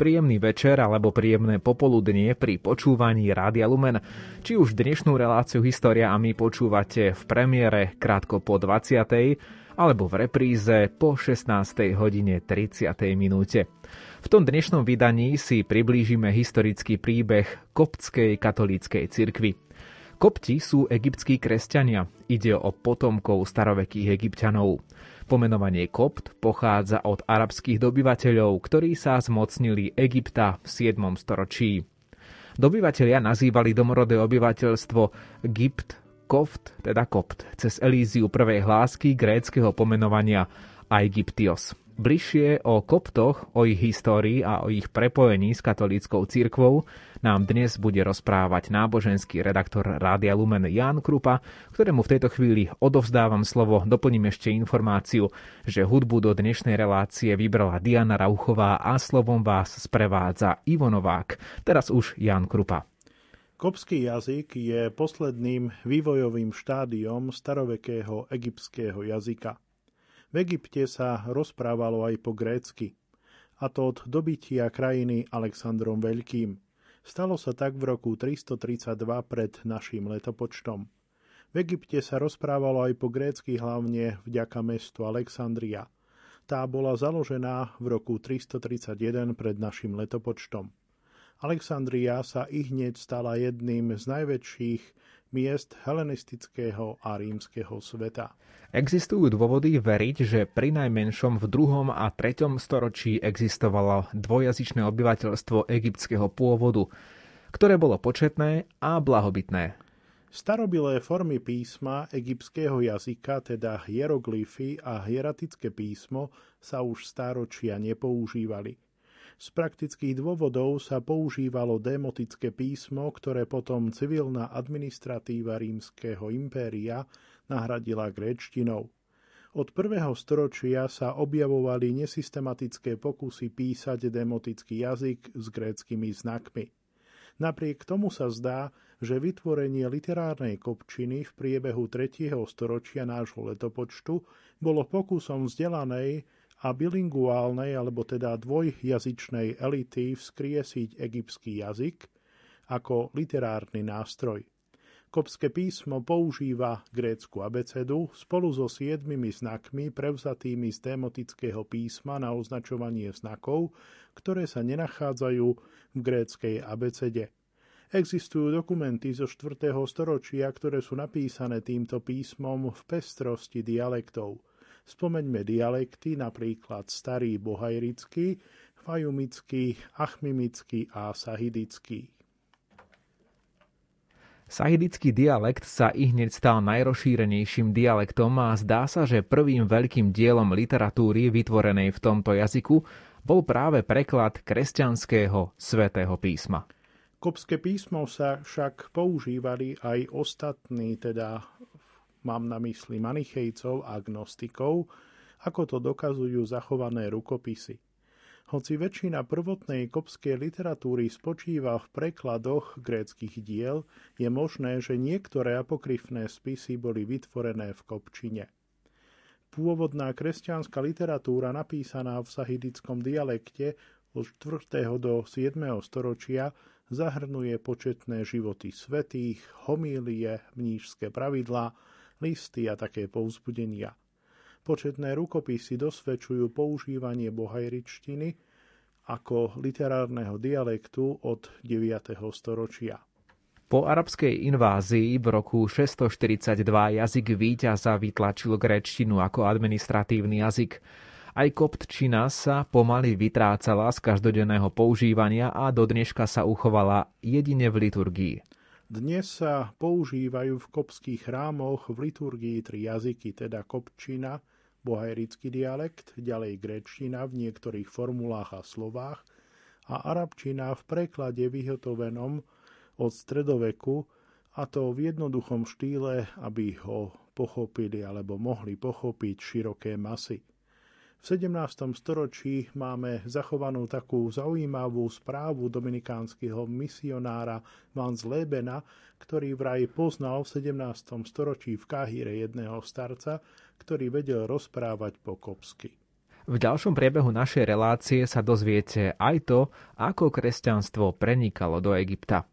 Príjemný večer alebo príjemné popoludnie pri počúvaní Rádia Lumen. Či už dnešnú reláciu História a my počúvate v premiére krátko po 20. alebo v repríze po 16. hodine 30. minúte. V tom dnešnom vydaní si priblížime historický príbeh Koptskej katolíckej cirkvi. Kopti sú egyptskí kresťania. Ide o potomkov starovekých egyptianov. Pomenovanie Kopt pochádza od arabských dobyvateľov, ktorí sa zmocnili Egypta v 7. storočí. Dobyvatelia nazývali domorodé obyvateľstvo Gypt, Koft, teda Kopt, cez Elíziu prvej hlásky gréckého pomenovania Aegyptios. Bližšie o koptoch, o ich histórii a o ich prepojení s katolíckou cirkvou nám dnes bude rozprávať náboženský redaktor Rádia Lumen Jan Krupa, ktorému v tejto chvíli odovzdávam slovo. Doplním ešte informáciu, že hudbu do dnešnej relácie vybrala Diana Rauchová a slovom vás sprevádza Ivo Novák. Teraz už Jan Krupa. Kopský jazyk je posledným vývojovým štádiom starovekého egyptského jazyka. V Egypte sa rozprávalo aj po grécky, a to od dobytia krajiny Alexandrom Veľkým. Stalo sa tak v roku 332 pred našim letopočtom. V Egypte sa rozprávalo aj po grécky hlavne vďaka mestu Alexandria. Tá bola založená v roku 331 pred našim letopočtom. Alexandria sa i hneď stala jedným z najväčších miest helenistického a rímskeho sveta. Existujú dôvody veriť, že pri najmenšom v druhom a treťom storočí existovalo dvojazyčné obyvateľstvo egyptského pôvodu, ktoré bolo početné a blahobytné. Starobilé formy písma egyptského jazyka, teda hieroglyfy a hieratické písmo, sa už stáročia nepoužívali. Z praktických dôvodov sa používalo demotické písmo, ktoré potom civilná administratíva rímskeho impéria nahradila gréčtinou. Od prvého storočia sa objavovali nesystematické pokusy písať demotický jazyk s gréckými znakmi. Napriek tomu sa zdá, že vytvorenie literárnej kopčiny v priebehu 3. storočia nášho letopočtu bolo pokusom vzdelanej a bilinguálnej alebo teda dvojjazyčnej elity vzkriesiť egyptský jazyk ako literárny nástroj. Kopské písmo používa grécku abecedu spolu so siedmimi znakmi prevzatými z démotického písma na označovanie znakov, ktoré sa nenachádzajú v gréckej abecede. Existujú dokumenty zo 4. storočia, ktoré sú napísané týmto písmom v pestrosti dialektov – Spomeňme dialekty, napríklad starý bohajrický, fajumický, achmimický a sahidický. Sahidický dialekt sa i hneď stal najrozšírenejším dialektom a zdá sa, že prvým veľkým dielom literatúry vytvorenej v tomto jazyku bol práve preklad kresťanského svätého písma. Kopské písmo sa však používali aj ostatní, teda mám na mysli manichejcov a agnostikov, ako to dokazujú zachované rukopisy. Hoci väčšina prvotnej kopskej literatúry spočíva v prekladoch gréckých diel, je možné, že niektoré apokryfné spisy boli vytvorené v kopčine. Pôvodná kresťanská literatúra napísaná v sahidickom dialekte od 4. do 7. storočia zahrnuje početné životy svetých, homílie, mnížské pravidlá, listy a také povzbudenia. Početné rukopisy dosvedčujú používanie bohajričtiny ako literárneho dialektu od 9. storočia. Po arabskej invázii v roku 642 jazyk víťaza vytlačil gréčtinu ako administratívny jazyk. Aj koptčina sa pomaly vytrácala z každodenného používania a do dneška sa uchovala jedine v liturgii. Dnes sa používajú v kopských chrámoch v liturgii tri jazyky, teda kopčina, bohajrický dialekt, ďalej gréčtina v niektorých formulách a slovách a arabčina v preklade vyhotovenom od stredoveku, a to v jednoduchom štýle, aby ho pochopili alebo mohli pochopiť široké masy. V 17. storočí máme zachovanú takú zaujímavú správu dominikánskeho misionára Van Zlebena, ktorý vraj poznal v 17. storočí v Káhire jedného starca, ktorý vedel rozprávať po kopsky. V ďalšom priebehu našej relácie sa dozviete aj to, ako kresťanstvo prenikalo do Egypta.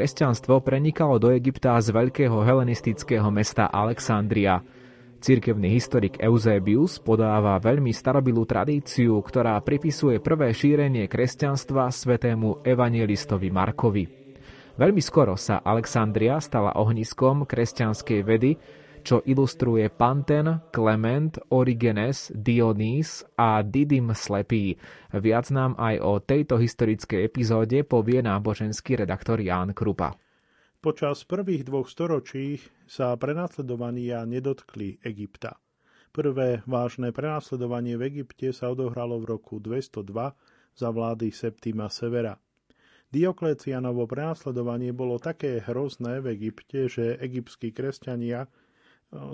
Kresťanstvo prenikalo do Egypta z veľkého helenistického mesta Alexandria. Cirkevný historik Eusebius podáva veľmi starobilú tradíciu, ktorá pripisuje prvé šírenie kresťanstva svetému evangelistovi Markovi. Veľmi skoro sa Alexandria stala ohniskom kresťanskej vedy, čo ilustruje Panten, Klement, Origenes, Dionys a Didim Slepý. Viac nám aj o tejto historickej epizóde povie náboženský redaktor Ján Krupa. Počas prvých dvoch storočí sa prenasledovania nedotkli Egypta. Prvé vážne prenasledovanie v Egypte sa odohralo v roku 202 za vlády Septima Severa. Dioklecianovo prenasledovanie bolo také hrozné v Egypte, že egyptskí kresťania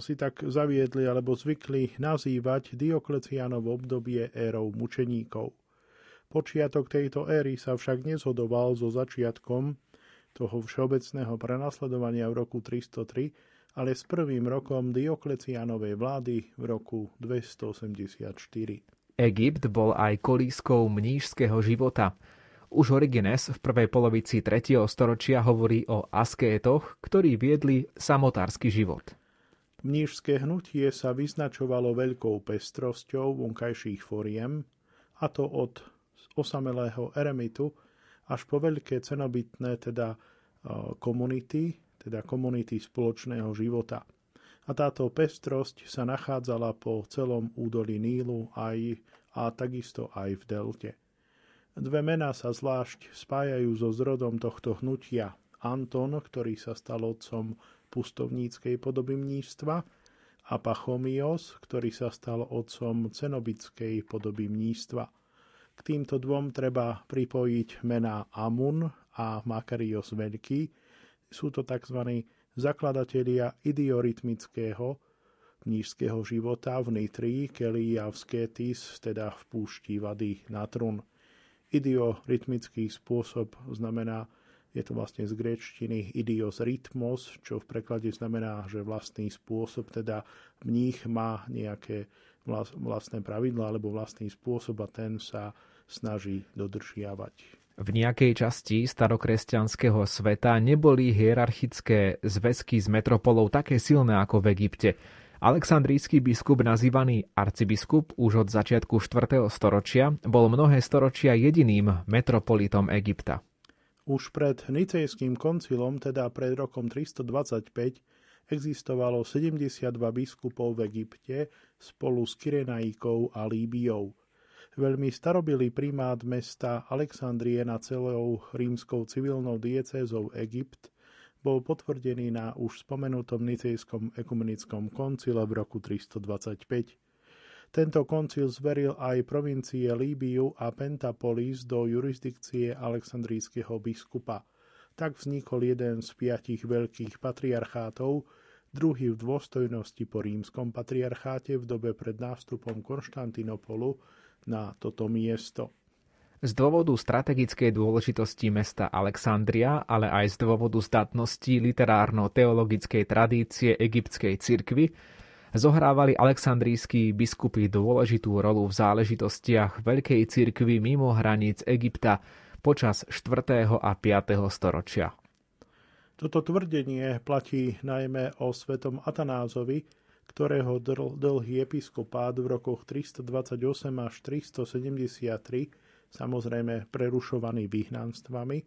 si tak zaviedli alebo zvykli nazývať Dioklecianovo obdobie érou mučeníkov. Počiatok tejto éry sa však nezhodoval so začiatkom toho všeobecného prenasledovania v roku 303, ale s prvým rokom Dioklecianovej vlády v roku 284. Egypt bol aj kolískou mnížského života. Už Origenes v prvej polovici 3. storočia hovorí o askétoch, ktorí viedli samotársky život. Mnížské hnutie sa vyznačovalo veľkou pestrosťou vonkajších foriem, a to od osamelého eremitu až po veľké cenobytné teda e, komunity, teda komunity spoločného života. A táto pestrosť sa nachádzala po celom údolí Nílu aj, a takisto aj v delte. Dve mená sa zvlášť spájajú so zrodom tohto hnutia. Anton, ktorý sa stal otcom pustovníckej podoby mníštva, a Pachomios, ktorý sa stal otcom cenobickej podoby mníštva. K týmto dvom treba pripojiť mená Amun a Makarios Veľký. Sú to tzv. zakladatelia idiorytmického mnížského života v Nitrii, Kelii a v Sketis, teda v púšti vady na trun idiorytmický spôsob znamená, je to vlastne z gréčtiny idios rytmos, čo v preklade znamená, že vlastný spôsob, teda mních má nejaké vlastné pravidla alebo vlastný spôsob a ten sa snaží dodržiavať. V nejakej časti starokresťanského sveta neboli hierarchické zväzky s metropolou také silné ako v Egypte. Aleksandrijský biskup nazývaný arcibiskup už od začiatku 4. storočia bol mnohé storočia jediným metropolitom Egypta. Už pred Nicejským koncilom, teda pred rokom 325, existovalo 72 biskupov v Egypte spolu s Kyrenaikou a Líbiou. Veľmi starobilý primát mesta Alexandrie na celou rímskou civilnou diecézou Egypt bol potvrdený na už spomenutom Nicejskom ekumenickom koncile v roku 325. Tento koncil zveril aj provincie Líbiu a Pentapolis do jurisdikcie aleksandrijského biskupa. Tak vznikol jeden z piatich veľkých patriarchátov, druhý v dôstojnosti po rímskom patriarcháte v dobe pred nástupom Konštantinopolu na toto miesto. Z dôvodu strategickej dôležitosti mesta Alexandria, ale aj z dôvodu zdatnosti literárno-teologickej tradície egyptskej cirkvy, zohrávali alexandrijskí biskupy dôležitú rolu v záležitostiach Veľkej cirkvy mimo hraníc Egypta počas 4. a 5. storočia. Toto tvrdenie platí najmä o svetom Atanázovi, ktorého dlhý episkopát v rokoch 328 až 373 samozrejme prerušovaný vyhnanstvami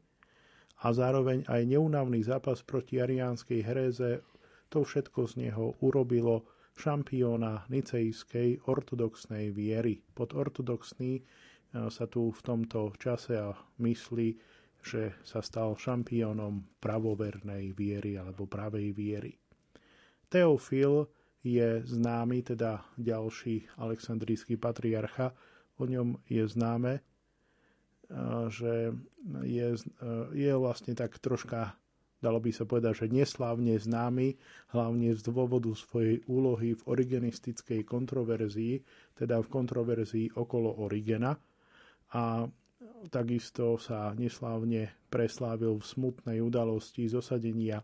a zároveň aj neunavný zápas proti ariánskej hréze, to všetko z neho urobilo šampióna nicejskej ortodoxnej viery. Pod ortodoxný e, sa tu v tomto čase a myslí, že sa stal šampiónom pravovernej viery alebo pravej viery. Teofil je známy, teda ďalší aleksandrijský patriarcha, o ňom je známe, že je, je vlastne tak troška, dalo by sa povedať, že neslávne známy, hlavne z dôvodu svojej úlohy v origenistickej kontroverzii, teda v kontroverzii okolo Origena. A takisto sa neslávne preslávil v smutnej udalosti zosadenia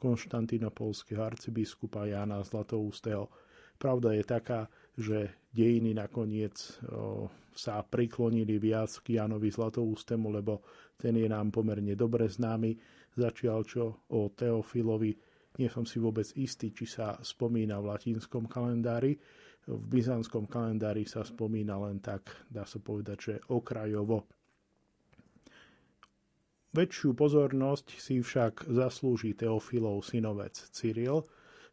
konštantinopolského arcibiskupa Jana Zlatoústeho. Pravda je taká, že dejiny nakoniec sa priklonili viac k Janovi Zlatoústemu, lebo ten je nám pomerne dobre známy, začial čo o Teofilovi nie som si vôbec istý, či sa spomína v latinskom kalendári. V byzantskom kalendári sa spomína len tak, dá sa povedať, že okrajovo. Väčšiu pozornosť si však zaslúži Teofilov synovec Cyril,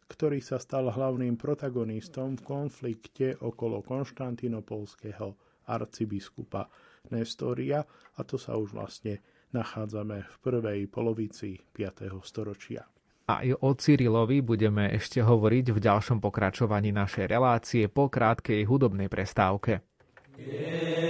ktorý sa stal hlavným protagonistom v konflikte okolo konštantinopolského arcibiskupa Nestoria a to sa už vlastne nachádzame v prvej polovici 5. storočia. A i o Cyrilovi budeme ešte hovoriť v ďalšom pokračovaní našej relácie po krátkej hudobnej prestávke. Yeah.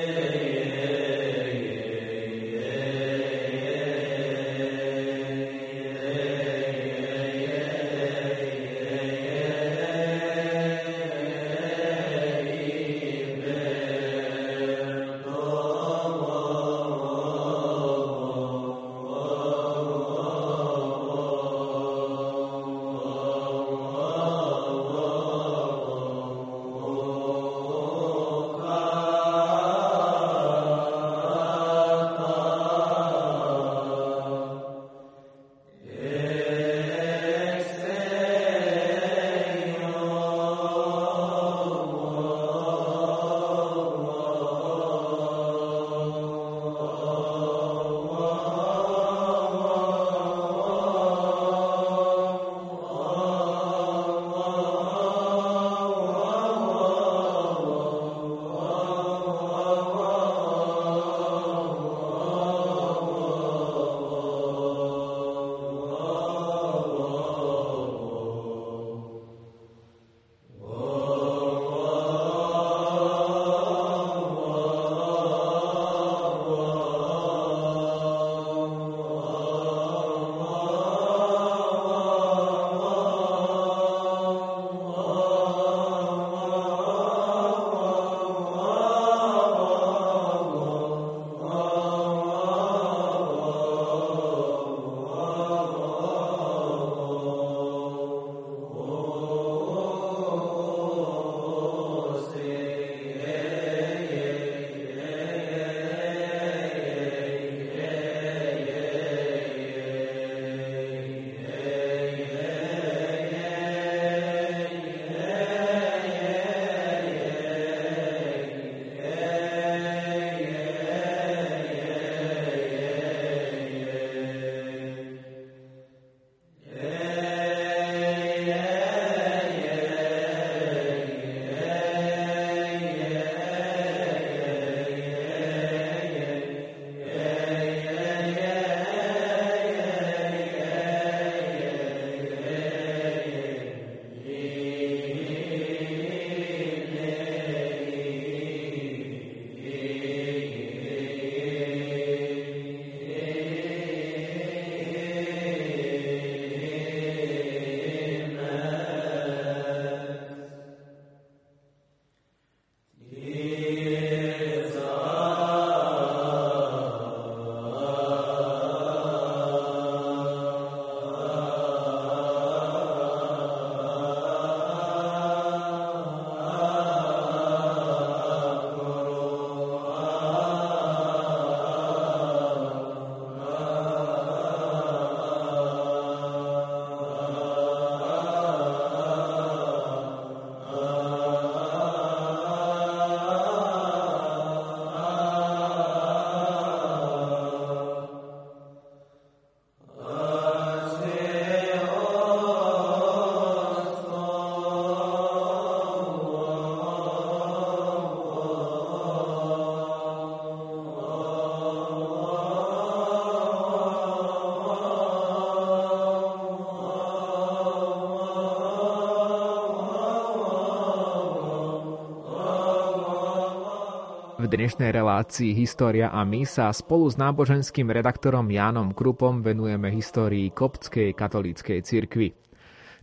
V dnešnej relácii História a my sa spolu s náboženským redaktorom Jánom Krupom venujeme histórii koptskej katolíckej cirkvi.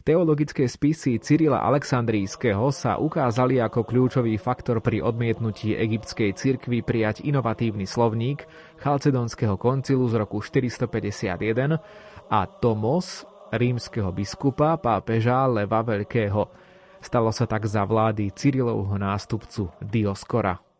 Teologické spisy Cyrila Alexandrijského sa ukázali ako kľúčový faktor pri odmietnutí egyptskej cirkvi prijať inovatívny slovník Chalcedonského koncilu z roku 451 a Tomos, rímskeho biskupa pápeža Leva Veľkého. Stalo sa tak za vlády Cyrilovho nástupcu Dioskora.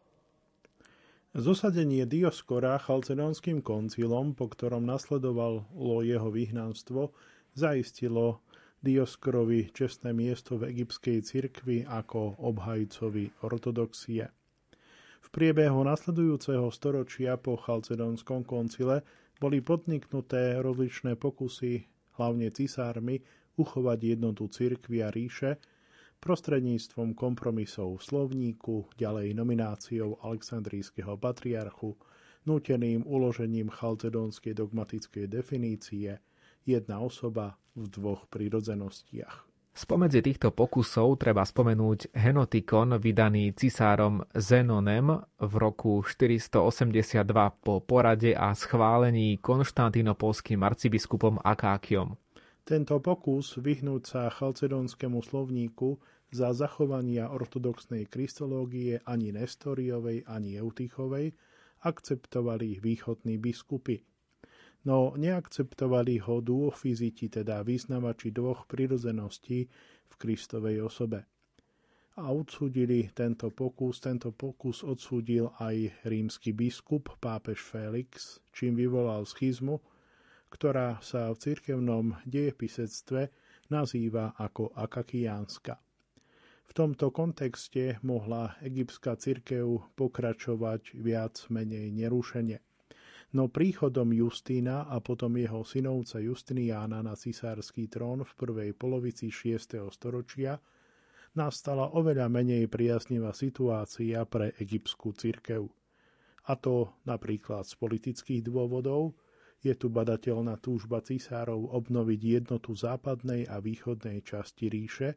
Zosadenie Dioskora chalcedonským koncilom, po ktorom nasledovalo jeho vyhnanstvo, zaistilo Dioskorovi čestné miesto v egyptskej cirkvi ako obhajcovi ortodoxie. V priebehu nasledujúceho storočia po chalcedonskom koncile boli podniknuté rozličné pokusy, hlavne cisármi, uchovať jednotu cirkvi a ríše, prostredníctvom kompromisov v slovníku, ďalej nomináciou Alexandrijského patriarchu, núteným uložením chalcedónskej dogmatickej definície jedna osoba v dvoch prírodzenostiach. Spomedzi týchto pokusov treba spomenúť Henotikon vydaný cisárom Zenonem v roku 482 po porade a schválení konštantinopolským arcibiskupom Akákiom. Tento pokus vyhnúť sa chalcedonskému slovníku za zachovania ortodoxnej kristológie ani Nestoriovej, ani Eutichovej akceptovali východní biskupy. No neakceptovali ho duofiziti, teda význavači dvoch prirodzeností v Kristovej osobe. A odsúdili tento pokus, tento pokus odsúdil aj rímsky biskup pápež Felix, čím vyvolal schizmu, ktorá sa v cirkevnom dejepisectve nazýva ako akakiánska. V tomto kontexte mohla egyptská cirkev pokračovať viac menej nerušene. No príchodom Justína a potom jeho synovca Justiniána na cisársky trón v prvej polovici 6. storočia nastala oveľa menej priaznivá situácia pre egyptskú cirkev. A to napríklad z politických dôvodov, je tu badateľná túžba cisárov obnoviť jednotu západnej a východnej časti ríše,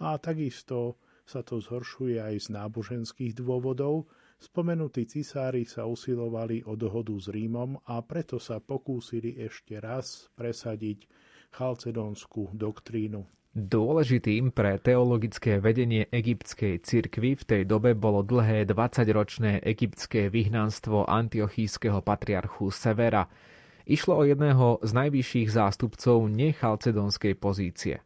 a takisto sa to zhoršuje aj z náboženských dôvodov. Spomenutí cisári sa usilovali o dohodu s Rímom a preto sa pokúsili ešte raz presadiť chalcedónskú doktrínu. Dôležitým pre teologické vedenie egyptskej cirkvy v tej dobe bolo dlhé 20-ročné egyptské vyhnanstvo antiochískeho patriarchu Severa. Išlo o jedného z najvyšších zástupcov nechalcedonskej pozície.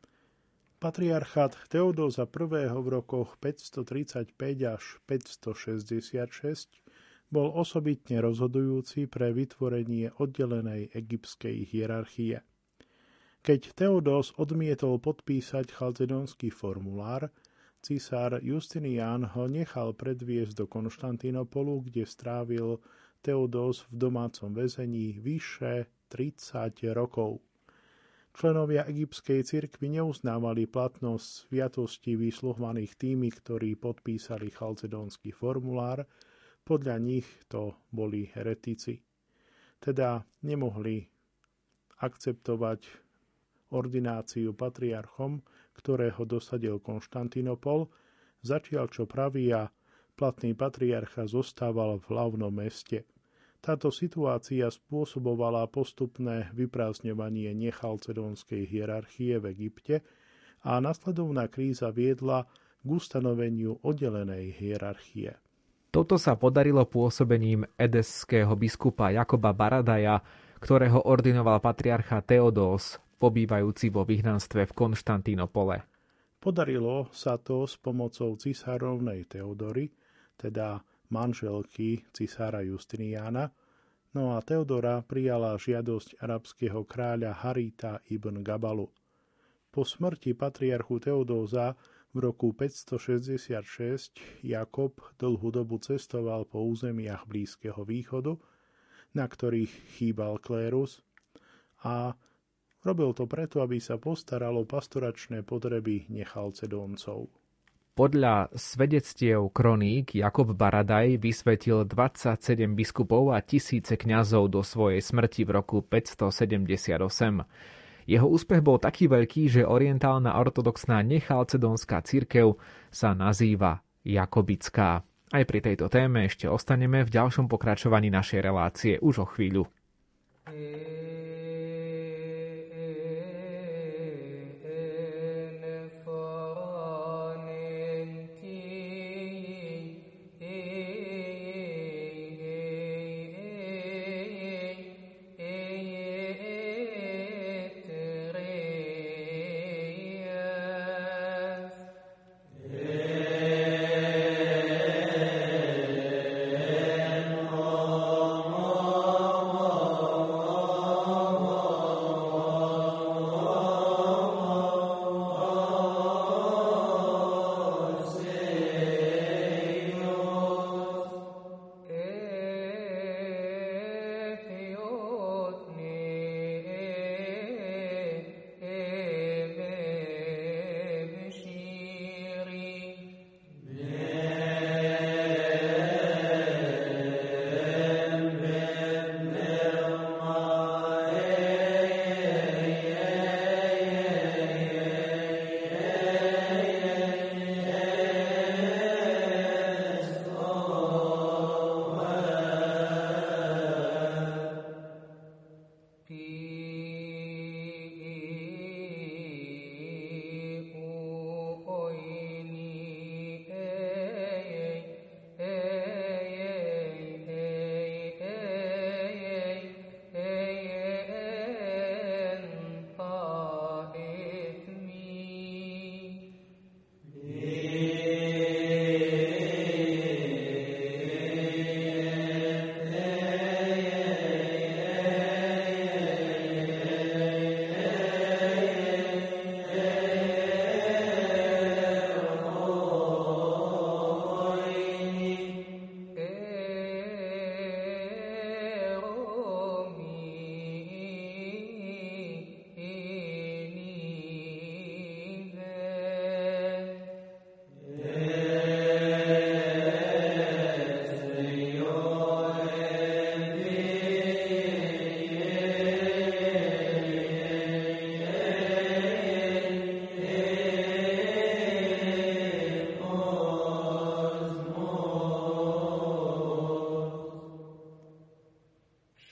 Patriarchát Teodóza I. v rokoch 535 až 566 bol osobitne rozhodujúci pre vytvorenie oddelenej egyptskej hierarchie. Keď Teodós odmietol podpísať chalcedonský formulár, cisár Justinian ho nechal predviesť do Konštantinopolu, kde strávil Teodós v domácom väzení vyše 30 rokov. Členovia egyptskej cirkvi neuznávali platnosť sviatosti vysluhovaných tými, ktorí podpísali chalcedónsky formulár, podľa nich to boli heretici. Teda nemohli akceptovať ordináciu patriarchom, ktorého dosadil Konštantinopol, zatiaľ čo pravý a platný patriarcha zostával v hlavnom meste – táto situácia spôsobovala postupné vyprázdňovanie nechalcedónskej hierarchie v Egypte a nasledovná kríza viedla k ustanoveniu oddelenej hierarchie. Toto sa podarilo pôsobením edesského biskupa Jakoba Baradaja, ktorého ordinoval patriarcha Teodós, pobývajúci vo vyhnanstve v Konštantínopole. Podarilo sa to s pomocou cisárovnej Teodory, teda manželky cisára Justiniana, no a Teodora prijala žiadosť arabského kráľa Harita ibn Gabalu. Po smrti patriarchu Teodóza v roku 566 Jakob dlhú dobu cestoval po územiach Blízkeho východu, na ktorých chýbal klérus a robil to preto, aby sa postaralo pastoračné potreby nechalcedóncov. Podľa svedectiev kroník Jakob Baradaj vysvetil 27 biskupov a tisíce kňazov do svojej smrti v roku 578. Jeho úspech bol taký veľký, že orientálna ortodoxná nechalcedonská církev sa nazýva Jakobická. Aj pri tejto téme ešte ostaneme v ďalšom pokračovaní našej relácie už o chvíľu.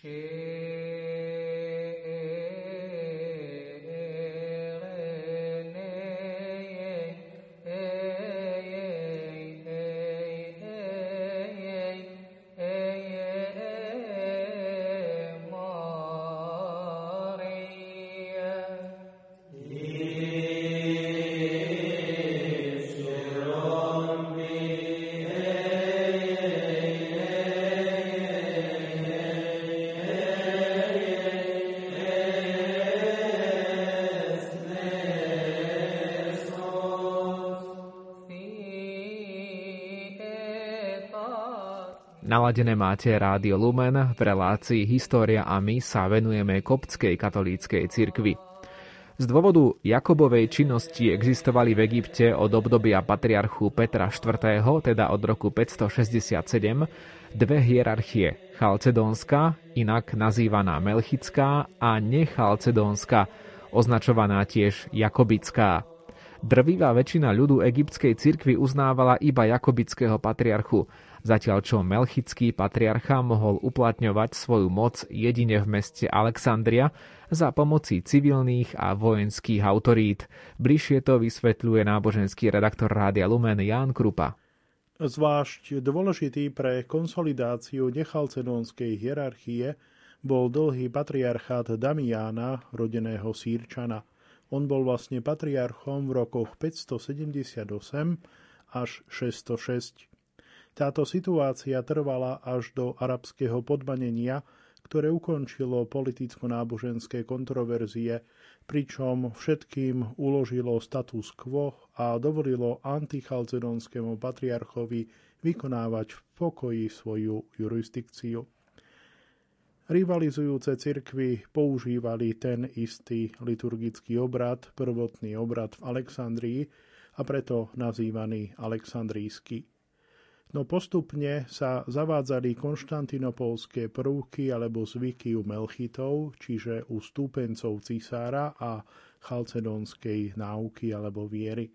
Yeah. Naladené máte Rádio Lumen, v relácii História a my sa venujeme koptskej katolíckej cirkvi. Z dôvodu Jakobovej činnosti existovali v Egypte od obdobia patriarchu Petra IV., teda od roku 567, dve hierarchie, chalcedónska, inak nazývaná melchická, a nechalcedónska, označovaná tiež jakobická. Drvivá väčšina ľudu egyptskej cirkvi uznávala iba jakobického patriarchu, zatiaľ čo Melchický patriarcha mohol uplatňovať svoju moc jedine v meste Alexandria za pomoci civilných a vojenských autorít. Bližšie to vysvetľuje náboženský redaktor Rádia Lumen Ján Krupa. Zvlášť dôležitý pre konsolidáciu nechalcedónskej hierarchie bol dlhý patriarchát Damiána, rodeného Sýrčana. On bol vlastne patriarchom v rokoch 578 až 606. Táto situácia trvala až do arabského podmanenia, ktoré ukončilo politicko-náboženské kontroverzie, pričom všetkým uložilo status quo a dovolilo antichalcedonskému patriarchovi vykonávať v pokoji svoju jurisdikciu. Rivalizujúce cirkvy používali ten istý liturgický obrad, prvotný obrad v Alexandrii a preto nazývaný Alexandrijský no postupne sa zavádzali konštantinopolské prvky alebo zvyky u Melchitov, čiže u stúpencov cisára a chalcedonskej náuky alebo viery.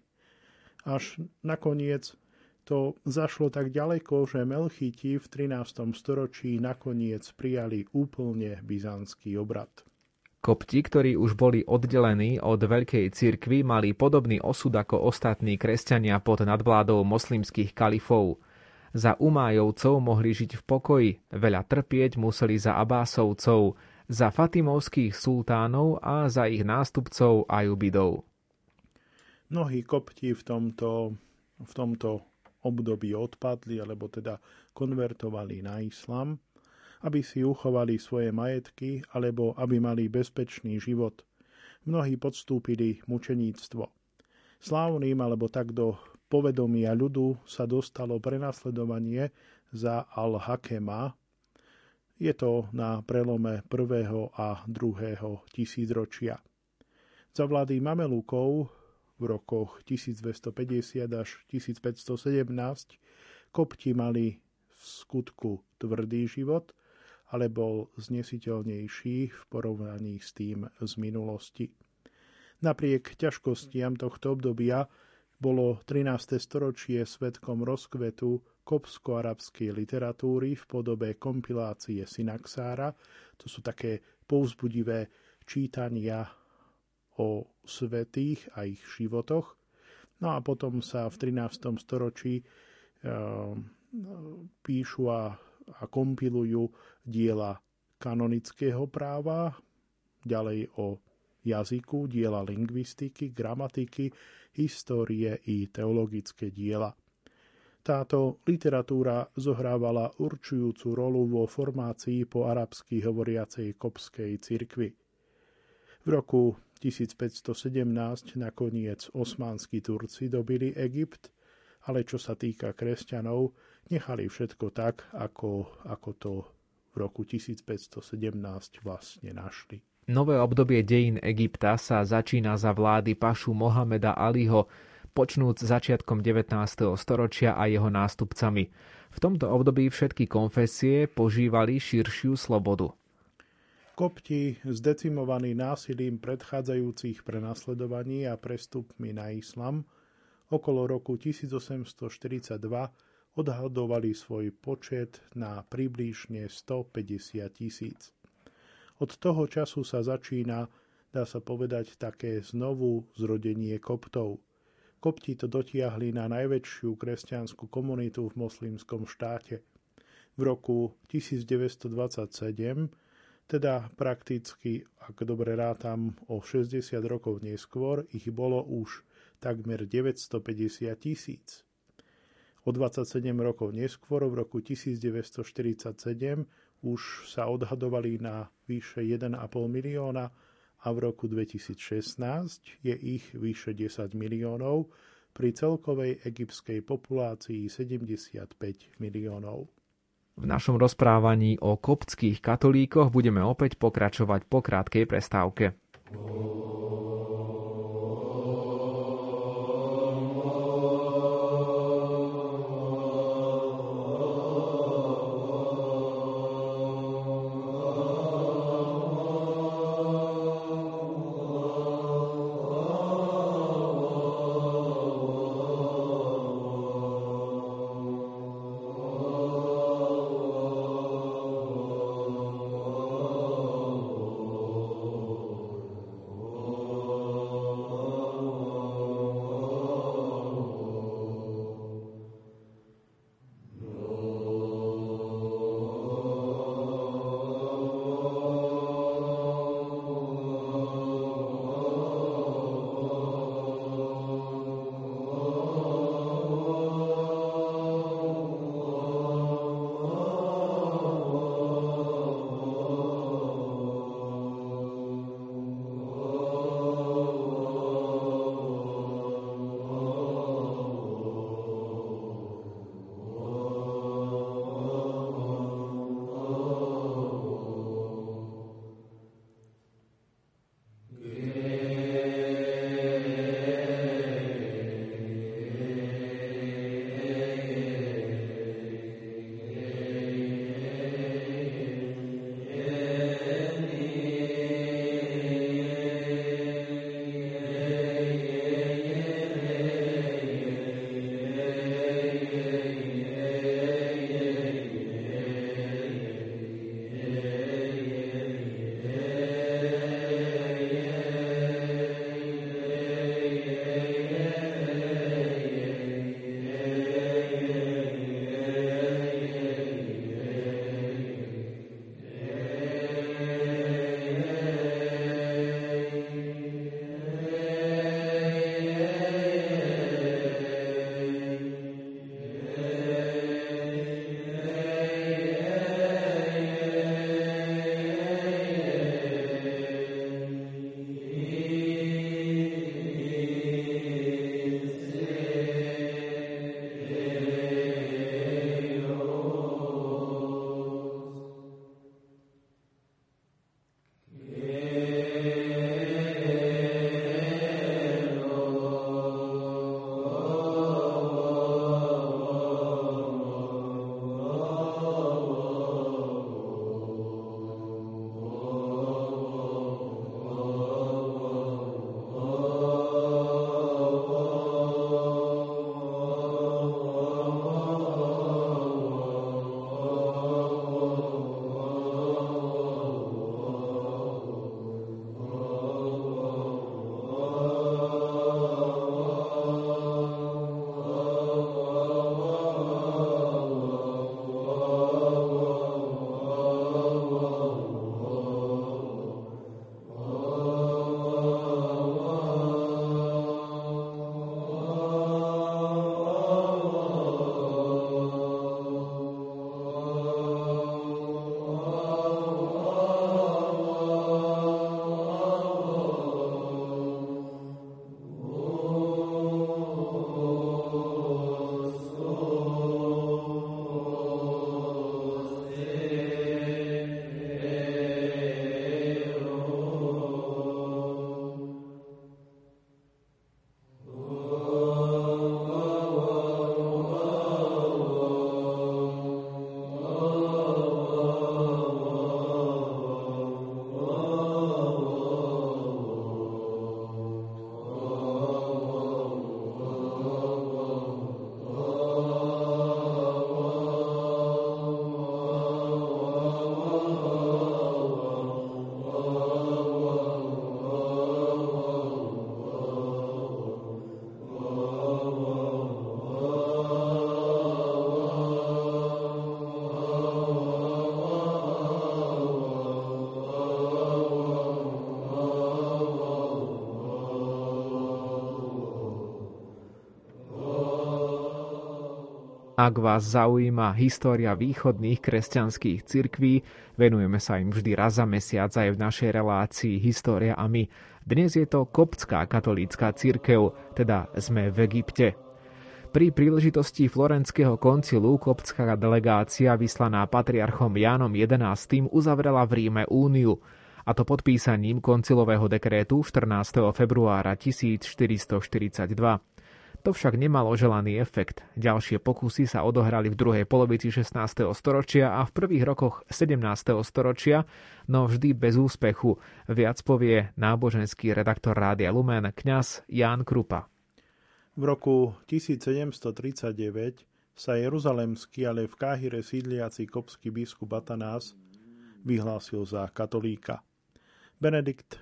Až nakoniec To zašlo tak ďaleko, že Melchiti v 13. storočí nakoniec prijali úplne byzantský obrad. Kopti, ktorí už boli oddelení od Veľkej cirkvy, mali podobný osud ako ostatní kresťania pod nadvládou moslimských kalifov. Za Umájovcov mohli žiť v pokoji, veľa trpieť museli za Abásovcov, za Fatimovských sultánov a za ich nástupcov Ajubidov. Mnohí kopti v tomto, v tomto období odpadli, alebo teda konvertovali na islam, aby si uchovali svoje majetky, alebo aby mali bezpečný život. Mnohí podstúpili mučeníctvo. Slávnym, alebo tak do povedomia ľudu sa dostalo prenasledovanie za Al-Hakema. Je to na prelome prvého a druhého tisícročia. Za vlády Mamelukov v rokoch 1250 až 1517 kopti mali v skutku tvrdý život, ale bol znesiteľnejší v porovnaní s tým z minulosti. Napriek ťažkostiam tohto obdobia bolo 13. storočie svetkom rozkvetu kopsko-arabskej literatúry v podobe kompilácie Synaxára. To sú také pouzbudivé čítania o svetých a ich životoch. No a potom sa v 13. storočí e, píšu a, a kompilujú diela kanonického práva, ďalej o jazyku, diela lingvistiky, gramatiky, histórie i teologické diela. Táto literatúra zohrávala určujúcu rolu vo formácii po arabsky hovoriacej kopskej cirkvi. V roku 1517 nakoniec osmanskí Turci dobili Egypt, ale čo sa týka kresťanov, nechali všetko tak, ako, ako to v roku 1517 vlastne našli. Nové obdobie dejín Egypta sa začína za vlády pašu Mohameda Aliho, počnúc začiatkom 19. storočia a jeho nástupcami. V tomto období všetky konfesie požívali širšiu slobodu. Kopti, zdecimovaní násilím predchádzajúcich prenasledovaní a prestupmi na islam, okolo roku 1842 odhadovali svoj počet na približne 150 tisíc. Od toho času sa začína, dá sa povedať, také znovu zrodenie koptov. Kopti to dotiahli na najväčšiu kresťanskú komunitu v moslimskom štáte. V roku 1927 teda prakticky, ak dobre rátam, o 60 rokov neskôr ich bolo už takmer 950 tisíc. O 27 rokov neskôr, v roku 1947, už sa odhadovali na vyše 1,5 milióna a v roku 2016 je ich vyše 10 miliónov pri celkovej egyptskej populácii 75 miliónov. V našom rozprávaní o koptských katolíkoch budeme opäť pokračovať po krátkej prestávke. Ak vás zaujíma história východných kresťanských cirkví, venujeme sa im vždy raz za mesiac aj v našej relácii História a my. Dnes je to koptská katolícka cirkev, teda sme v Egypte. Pri príležitosti Florenského koncilu koptská delegácia vyslaná patriarchom Jánom XI uzavrela v Ríme úniu, a to podpísaním koncilového dekrétu 14. februára 1442. To však nemalo želaný efekt. Ďalšie pokusy sa odohrali v druhej polovici 16. storočia a v prvých rokoch 17. storočia, no vždy bez úspechu. Viac povie náboženský redaktor Rádia Lumen, kňaz Ján Krupa. V roku 1739 sa jeruzalemský, ale v Káhire sídliaci kopský biskup Atanás vyhlásil za katolíka. Benedikt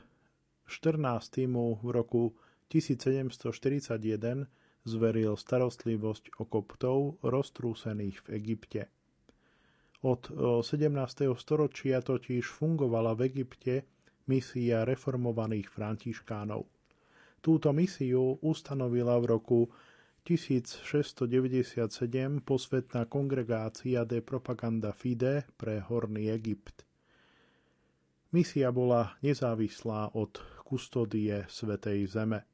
XIV. mu v roku 1741 zveril starostlivosť o koptov roztrúsených v Egypte. Od 17. storočia totiž fungovala v Egypte misia reformovaných františkánov. Túto misiu ustanovila v roku 1697 posvetná kongregácia de Propaganda Fide pre Horný Egypt. Misia bola nezávislá od kustodie Svetej Zeme.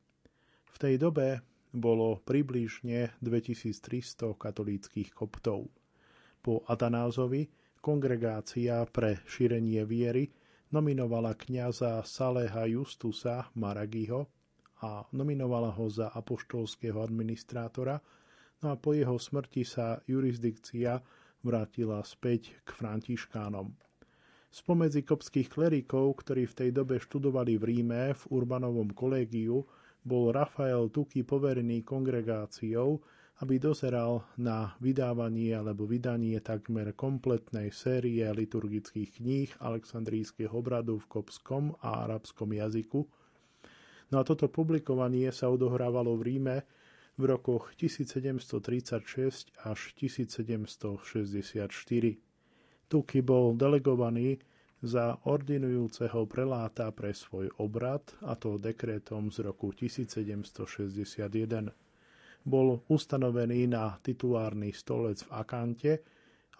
V tej dobe bolo približne 2300 katolíckých koptov. Po Atanázovi kongregácia pre šírenie viery nominovala kňaza Saleha Justusa Maragiho a nominovala ho za apoštolského administrátora, no a po jeho smrti sa jurisdikcia vrátila späť k františkánom. Spomedzi kopských klerikov, ktorí v tej dobe študovali v Ríme v Urbanovom kolégiu, bol Rafael Tuky poverený kongregáciou, aby dozeral na vydávanie alebo vydanie takmer kompletnej série liturgických kníh Aleksandrijského obradu v kopskom a arabskom jazyku. No a toto publikovanie sa odohrávalo v Ríme v rokoch 1736 až 1764. Tuky bol delegovaný za ordinujúceho preláta pre svoj obrad, a to dekrétom z roku 1761. Bol ustanovený na titulárny stolec v Akante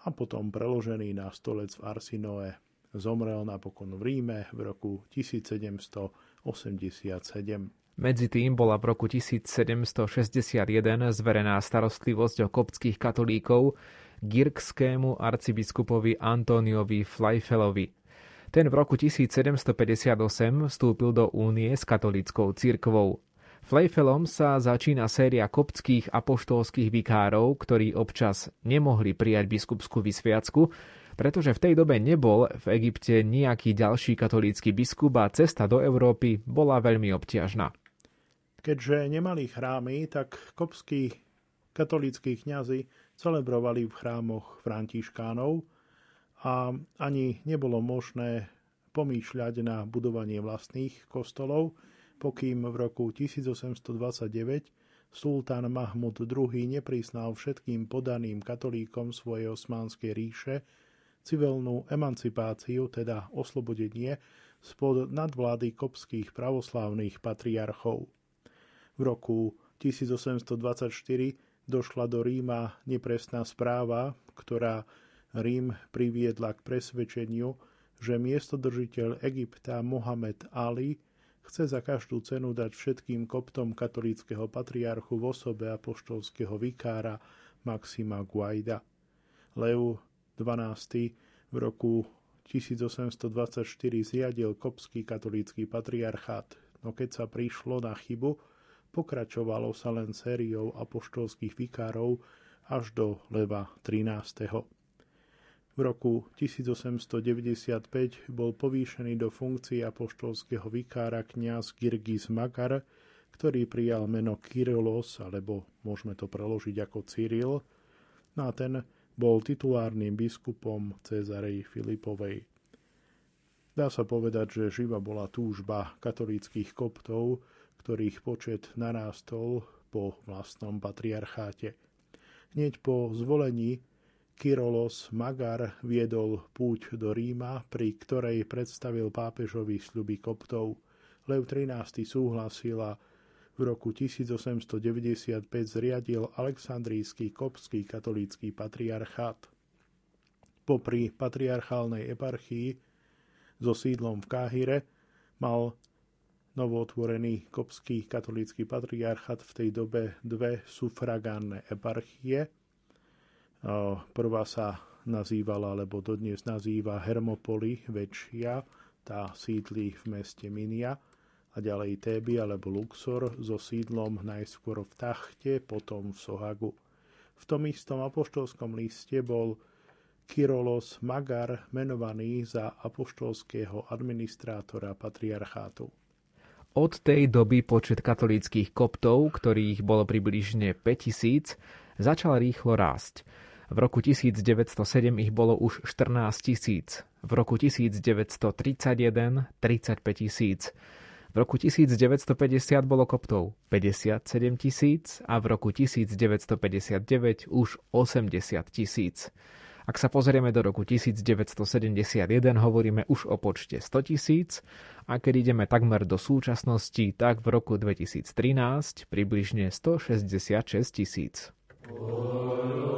a potom preložený na stolec v Arsinoe. Zomrel napokon v Ríme v roku 1787. Medzi tým bola v roku 1761 zverená starostlivosť o koptských katolíkov girkskému arcibiskupovi Antoniovi Flajfelovi. Ten v roku 1758 vstúpil do únie s katolíckou cirkvou. Flejfelom sa začína séria koptských apoštolských vikárov, ktorí občas nemohli prijať biskupskú vysviacku, pretože v tej dobe nebol v Egypte nejaký ďalší katolícky biskup a cesta do Európy bola veľmi obťažná. Keďže nemali chrámy, tak kopskí katolíckí kňazi celebrovali v chrámoch františkánov, a ani nebolo možné pomýšľať na budovanie vlastných kostolov, pokým v roku 1829 sultán Mahmud II neprisnal všetkým podaným katolíkom svojej osmanskej ríše civilnú emancipáciu, teda oslobodenie spod nadvlády kopských pravoslávnych patriarchov. V roku 1824 došla do Ríma nepresná správa, ktorá Rím priviedla k presvedčeniu, že miestodržiteľ Egypta Mohamed Ali chce za každú cenu dať všetkým koptom katolického patriarchu v osobe apoštolského vikára Maxima Guaida. Leu XII v roku 1824 zriadil kopský katolícky patriarchát, no keď sa prišlo na chybu, pokračovalo sa len sériou apoštolských vikárov až do Leva XIII. V roku 1895 bol povýšený do funkcie apoštolského vikára kňaz Girgis Makar, ktorý prijal meno Kyrilos, alebo môžeme to preložiť ako Cyril, no a ten bol titulárnym biskupom Cezarej Filipovej. Dá sa povedať, že živa bola túžba katolíckých koptov, ktorých počet narástol po vlastnom patriarcháte. Hneď po zvolení Kyrolos Magar viedol púť do Ríma, pri ktorej predstavil pápežovi sľuby koptov. Lev XIII súhlasil a v roku 1895 zriadil Aleksandrijský kopský katolícky patriarchát. Popri patriarchálnej eparchii so sídlom v Káhire mal novootvorený kopský katolícky patriarchát v tej dobe dve sufragánne eparchie. Prvá sa nazývala, alebo dodnes nazýva Hermopoli väčšia, tá sídli v meste Minia a ďalej Téby alebo Luxor so sídlom najskôr v Tachte, potom v Sohagu. V tom istom apoštolskom liste bol Kyrolos Magar menovaný za apoštolského administrátora patriarchátu. Od tej doby počet katolíckých koptov, ktorých bolo približne 5000, začal rýchlo rásť. V roku 1907 ich bolo už 14 tisíc, v roku 1931 35 tisíc. V roku 1950 bolo koptov 57 tisíc a v roku 1959 už 80 tisíc. Ak sa pozrieme do roku 1971, hovoríme už o počte 100 tisíc a keď ideme takmer do súčasnosti, tak v roku 2013 približne 166 tisíc. Guru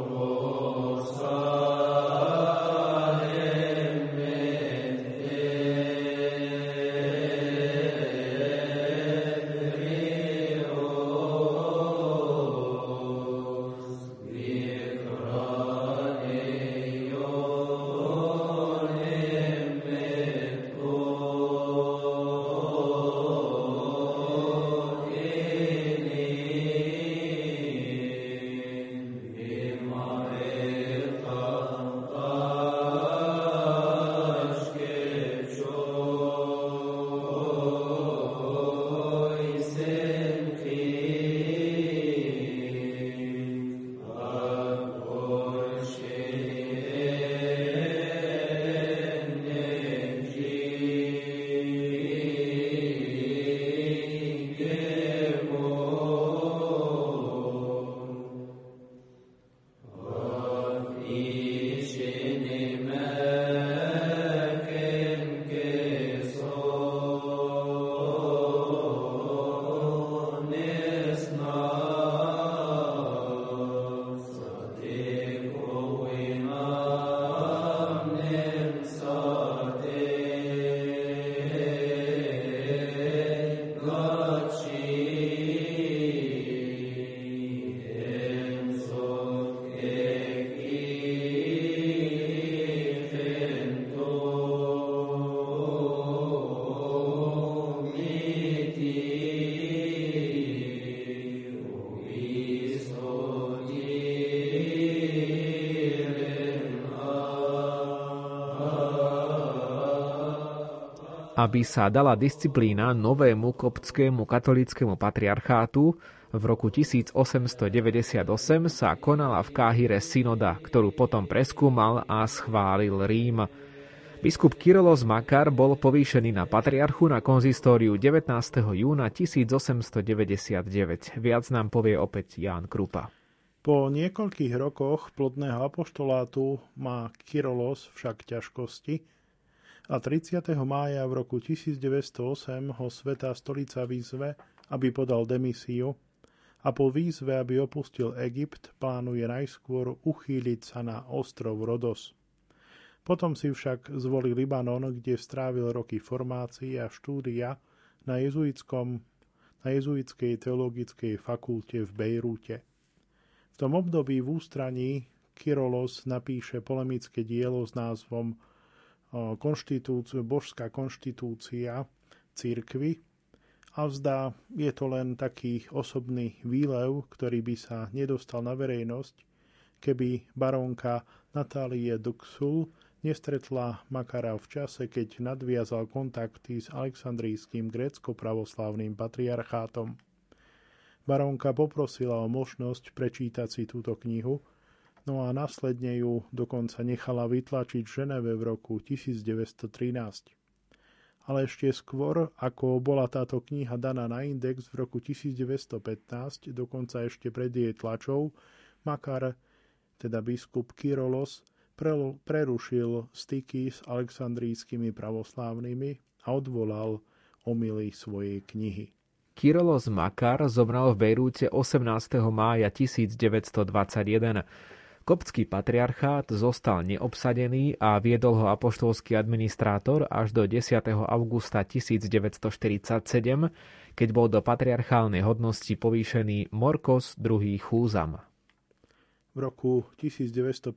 aby sa dala disciplína novému koptskému katolickému patriarchátu, v roku 1898 sa konala v Káhire synoda, ktorú potom preskúmal a schválil Rím. Biskup Kyrilos Makar bol povýšený na patriarchu na konzistóriu 19. júna 1899. Viac nám povie opäť Ján Krupa. Po niekoľkých rokoch plodného apoštolátu má Kyrolos však ťažkosti, a 30. mája v roku 1908 ho Svetá stolica výzve, aby podal demisiu a po výzve, aby opustil Egypt, plánuje najskôr uchýliť sa na ostrov Rodos. Potom si však zvolil Libanon, kde strávil roky formácií a štúdia na, jezuitskom, na jezuitskej teologickej fakulte v Bejrúte. V tom období v ústraní Kyrolos napíše polemické dielo s názvom konštitúciu, božská konštitúcia církvy a vzdá, je to len taký osobný výlev, ktorý by sa nedostal na verejnosť, keby barónka Natálie Duxul nestretla Makara v čase, keď nadviazal kontakty s Alexandrijským grécko-pravoslávnym patriarchátom. Barónka poprosila o možnosť prečítať si túto knihu, no a následne ju dokonca nechala vytlačiť v Ženeve v roku 1913. Ale ešte skôr, ako bola táto kniha daná na index v roku 1915, dokonca ešte pred jej tlačou, Makar, teda biskup Kyrolos, prerušil styky s aleksandrijskými pravoslávnymi a odvolal omily svojej knihy. Kyrolos Makar zomrel v Bejrúte 18. mája 1921. Koptský patriarchát zostal neobsadený a viedol ho apoštolský administrátor až do 10. augusta 1947, keď bol do patriarchálnej hodnosti povýšený Morkos II. Chúzam. V roku 1958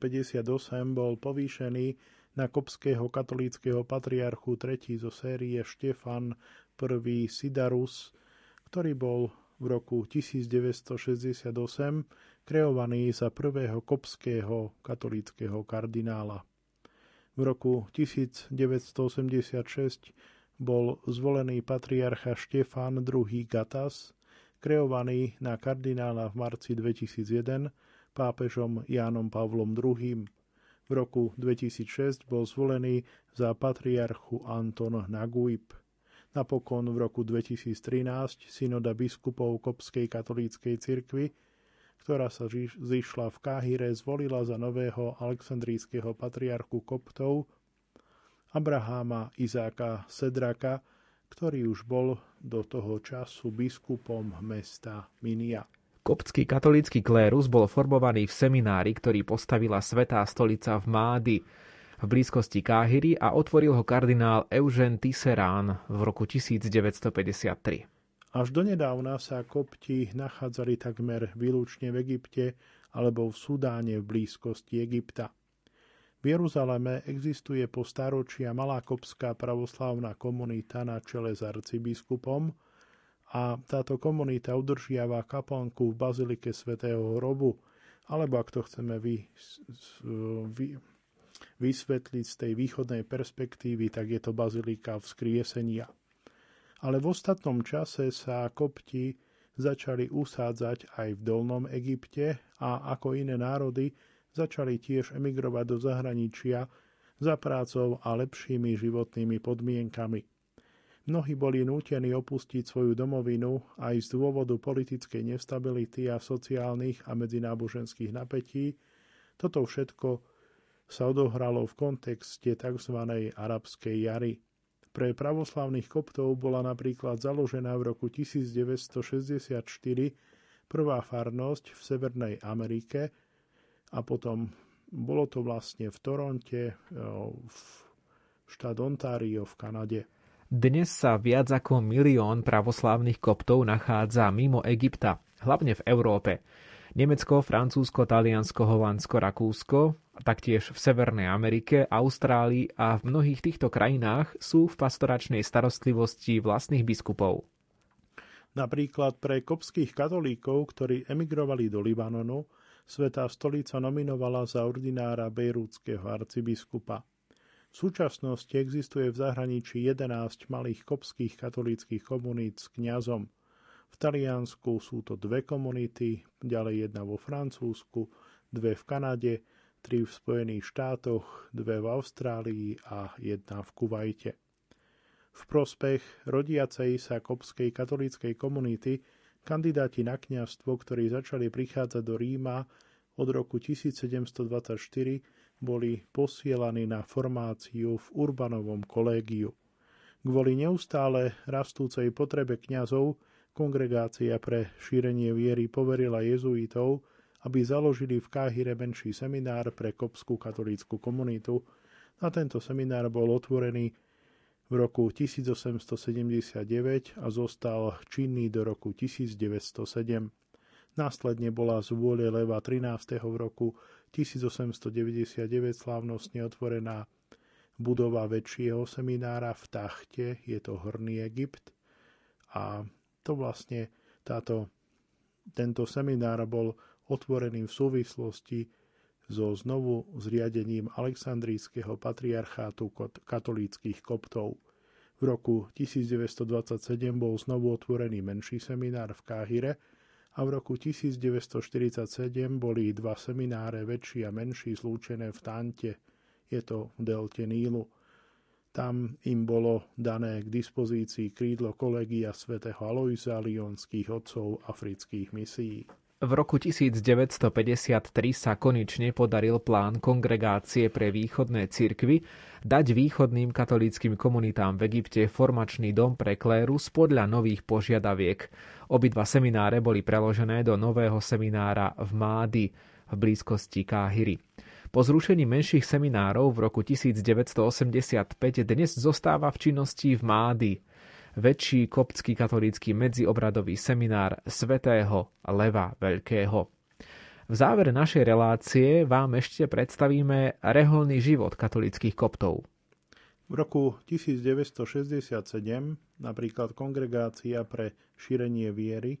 bol povýšený na kopského katolíckého patriarchu tretí zo série Štefan I. Sidarus, ktorý bol v roku 1968 kreovaný za prvého kopského katolíckého kardinála. V roku 1986 bol zvolený patriarcha Štefán II. Gatas, kreovaný na kardinála v marci 2001 pápežom Jánom Pavlom II. V roku 2006 bol zvolený za patriarchu Anton Naguib. Napokon v roku 2013 synoda biskupov Kopskej katolíckej cirkvi, ktorá sa zišla v Káhire, zvolila za nového aleksandrijského patriarchu Koptov Abraháma Izáka Sedraka, ktorý už bol do toho času biskupom mesta Minia. Koptský katolícky klérus bol formovaný v seminári, ktorý postavila Svetá stolica v Mády v blízkosti Káhyry a otvoril ho kardinál Eugen Tisserán v roku 1953. Až donedávna sa kopti nachádzali takmer výlučne v Egypte alebo v Sudáne v blízkosti Egypta. V Jeruzaleme existuje po staročia malá kopská pravoslávna komunita na čele s arcibiskupom a táto komunita udržiava kaplnku v bazilike svätého hrobu, alebo ak to chceme vy, vy, vysvetliť z tej východnej perspektívy, tak je to bazilika vzkriesenia. Ale v ostatnom čase sa kopti začali usádzať aj v Dolnom Egypte a ako iné národy začali tiež emigrovať do zahraničia za prácou a lepšími životnými podmienkami. Mnohí boli nútení opustiť svoju domovinu aj z dôvodu politickej nestability a sociálnych a medzináboženských napätí. Toto všetko sa odohralo v kontexte tzv. arabskej jary. Pre pravoslavných koptov bola napríklad založená v roku 1964 prvá farnosť v Severnej Amerike a potom bolo to vlastne v Toronte, v štát Ontario v Kanade. Dnes sa viac ako milión pravoslávnych koptov nachádza mimo Egypta, hlavne v Európe. Nemecko, Francúzsko, Taliansko, Holandsko, Rakúsko, taktiež v Severnej Amerike, Austrálii a v mnohých týchto krajinách sú v pastoračnej starostlivosti vlastných biskupov. Napríklad pre kopských katolíkov, ktorí emigrovali do Libanonu, Svetá stolica nominovala za ordinára bejrúdskeho arcibiskupa. V súčasnosti existuje v zahraničí 11 malých kopských katolíckých komunít s kňazom – v Taliansku sú to dve komunity, ďalej jedna vo Francúzsku, dve v Kanade, tri v Spojených štátoch, dve v Austrálii a jedna v Kuvajte. V prospech rodiacej sa kopskej katolíckej komunity kandidáti na kňazstvo, ktorí začali prichádzať do Ríma od roku 1724, boli posielaní na formáciu v Urbanovom kolégiu. Kvôli neustále rastúcej potrebe kňazov Kongregácia pre šírenie viery poverila jezuitov, aby založili v Káhire menší seminár pre kopskú katolícku komunitu. Na tento seminár bol otvorený v roku 1879 a zostal činný do roku 1907. Následne bola z vôle Leva 13. v roku 1899 slávnostne otvorená budova väčšieho seminára v Tachte, je to Horný Egypt, a to vlastne táto, tento seminár bol otvorený v súvislosti so znovu zriadením Alexandrijského patriarchátu katolíckých koptov. V roku 1927 bol znovu otvorený menší seminár v Káhire a v roku 1947 boli dva semináre väčší a menší zlúčené v Tante, je to v delte Nílu. Tam im bolo dané k dispozícii krídlo kolegia svätého Aloisa Lionských odcov afrických misií. V roku 1953 sa konečne podaril plán kongregácie pre východné cirkvy dať východným katolíckým komunitám v Egypte formačný dom pre klérus podľa nových požiadaviek. Obidva semináre boli preložené do nového seminára v Mády v blízkosti Káhyry. Po zrušení menších seminárov v roku 1985 dnes zostáva v činnosti v Mády väčší koptský katolícky medziobradový seminár svätého Leva Veľkého. V závere našej relácie vám ešte predstavíme reholný život katolických koptov. V roku 1967 napríklad Kongregácia pre šírenie viery e,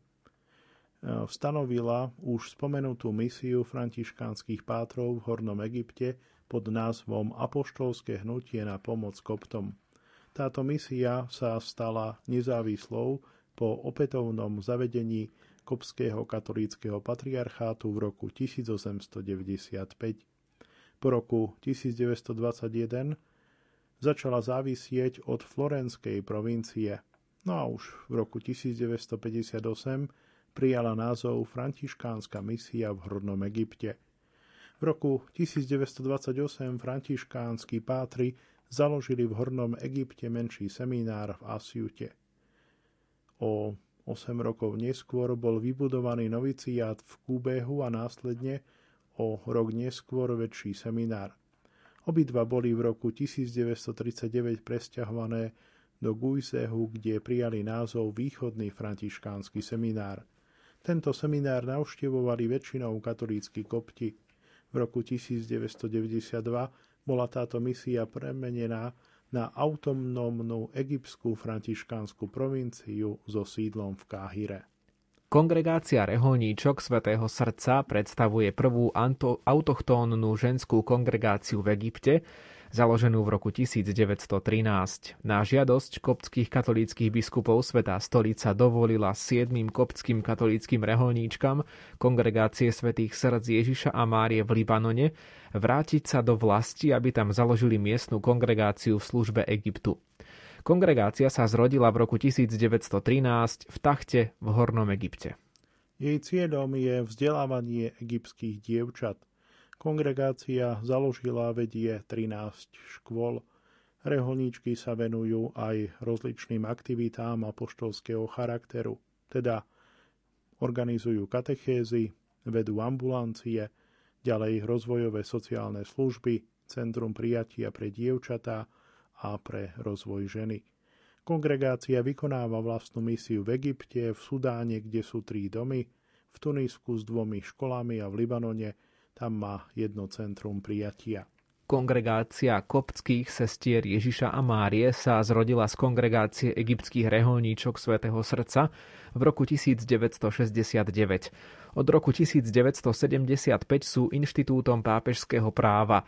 stanovila už spomenutú misiu františkánskych pátrov v Hornom Egypte pod názvom Apoštolské hnutie na pomoc koptom. Táto misia sa stala nezávislou po opätovnom zavedení Kopského katolíckého patriarchátu v roku 1895. Po roku 1921 začala závisieť od florenskej provincie. No a už v roku 1958 prijala názov Františkánska misia v Hornom Egypte. V roku 1928 františkánsky pátri založili v Hornom Egypte menší seminár v Asiute. O 8 rokov neskôr bol vybudovaný noviciát v Kúbehu a následne o rok neskôr väčší seminár. Obidva boli v roku 1939 presťahované do Gujsehu, kde prijali názov Východný františkánsky seminár. Tento seminár navštevovali väčšinou katolícky kopti. V roku 1992 bola táto misia premenená na autonómnu egyptskú františkánsku provinciu so sídlom v Káhire. Kongregácia Reholníčok svätého srdca predstavuje prvú autochtónnu ženskú kongregáciu v Egypte, založenú v roku 1913. Na žiadosť koptských katolíckých biskupov Svetá stolica dovolila siedmým koptským katolíckým reholníčkam kongregácie svätých srdc Ježiša a Márie v Libanone vrátiť sa do vlasti, aby tam založili miestnu kongregáciu v službe Egyptu. Kongregácia sa zrodila v roku 1913 v Tachte v Hornom Egypte. Jej cieľom je vzdelávanie egyptských dievčat – Kongregácia založila vedie 13 škôl. Reholníčky sa venujú aj rozličným aktivitám apoštolského charakteru, teda organizujú katechézy, vedú ambulancie, ďalej rozvojové sociálne služby, centrum prijatia pre dievčatá a pre rozvoj ženy. Kongregácia vykonáva vlastnú misiu v Egypte, v Sudáne, kde sú tri domy, v Tunisku s dvomi školami a v Libanone, tam má jedno centrum prijatia. Kongregácia koptských sestier Ježiša a Márie sa zrodila z kongregácie egyptských reholníčok svätého srdca v roku 1969. Od roku 1975 sú inštitútom pápežského práva.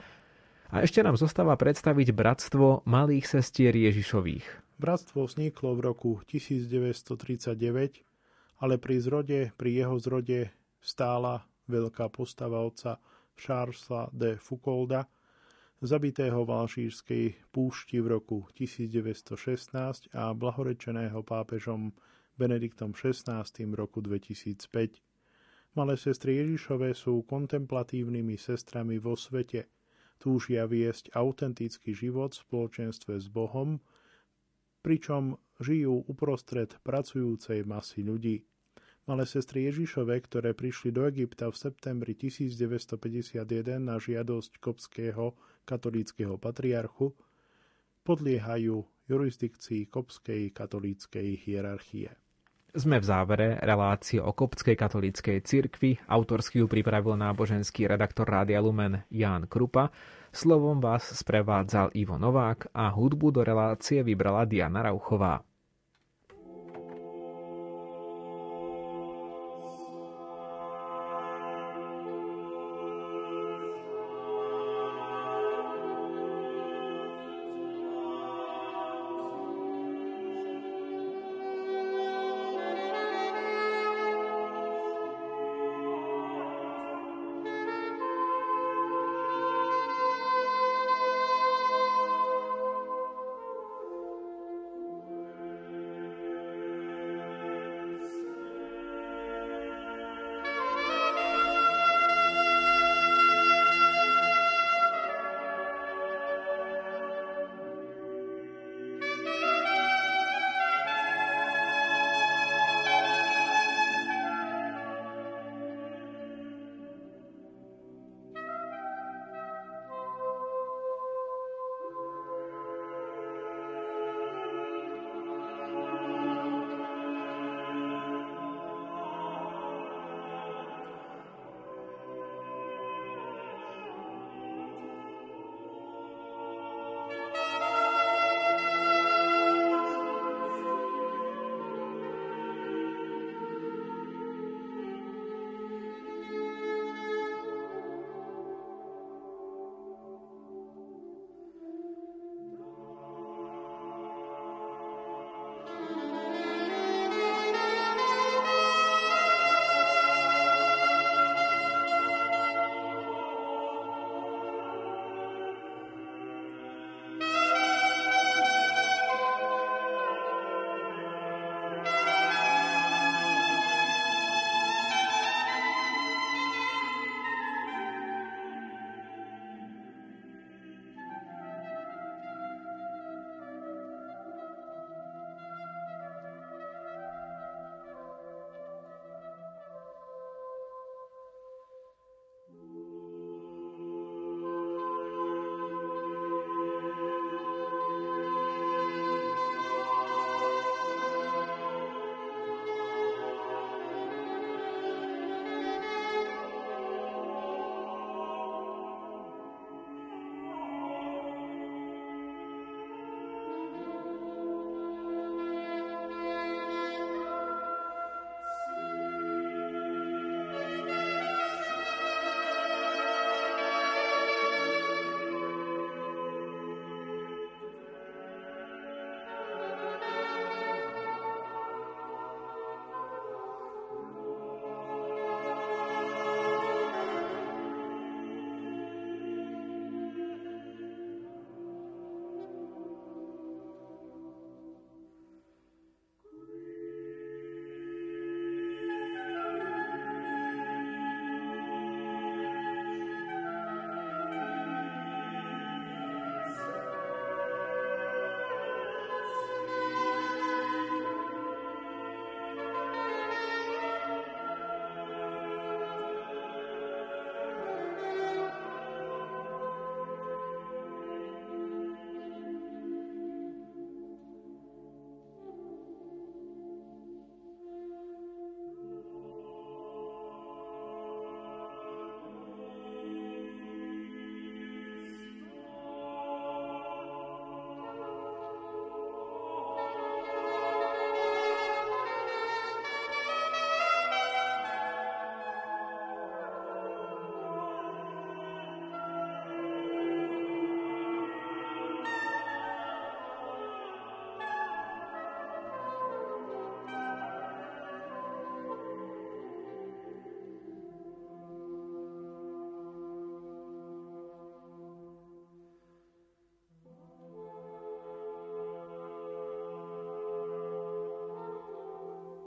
A ešte nám zostáva predstaviť Bratstvo malých sestier Ježišových. Bratstvo vzniklo v roku 1939, ale pri zrode, pri jeho zrode stála veľká postava otca Charlesa de Foucaulda, zabitého v Alžírskej púšti v roku 1916 a blahorečeného pápežom Benediktom XVI v roku 2005. Malé sestry Ježišové sú kontemplatívnymi sestrami vo svete. Túžia viesť autentický život v spoločenstve s Bohom, pričom žijú uprostred pracujúcej masy ľudí. Malé sestry Ježišove, ktoré prišli do Egypta v septembri 1951 na žiadosť kopského katolíckého patriarchu, podliehajú jurisdikcii kopskej katolíckej hierarchie. Sme v závere relácie o koptskej katolíckej cirkvi. Autorsky ju pripravil náboženský redaktor Rádia Lumen Ján Krupa. Slovom vás sprevádzal Ivo Novák a hudbu do relácie vybrala Diana Rauchová.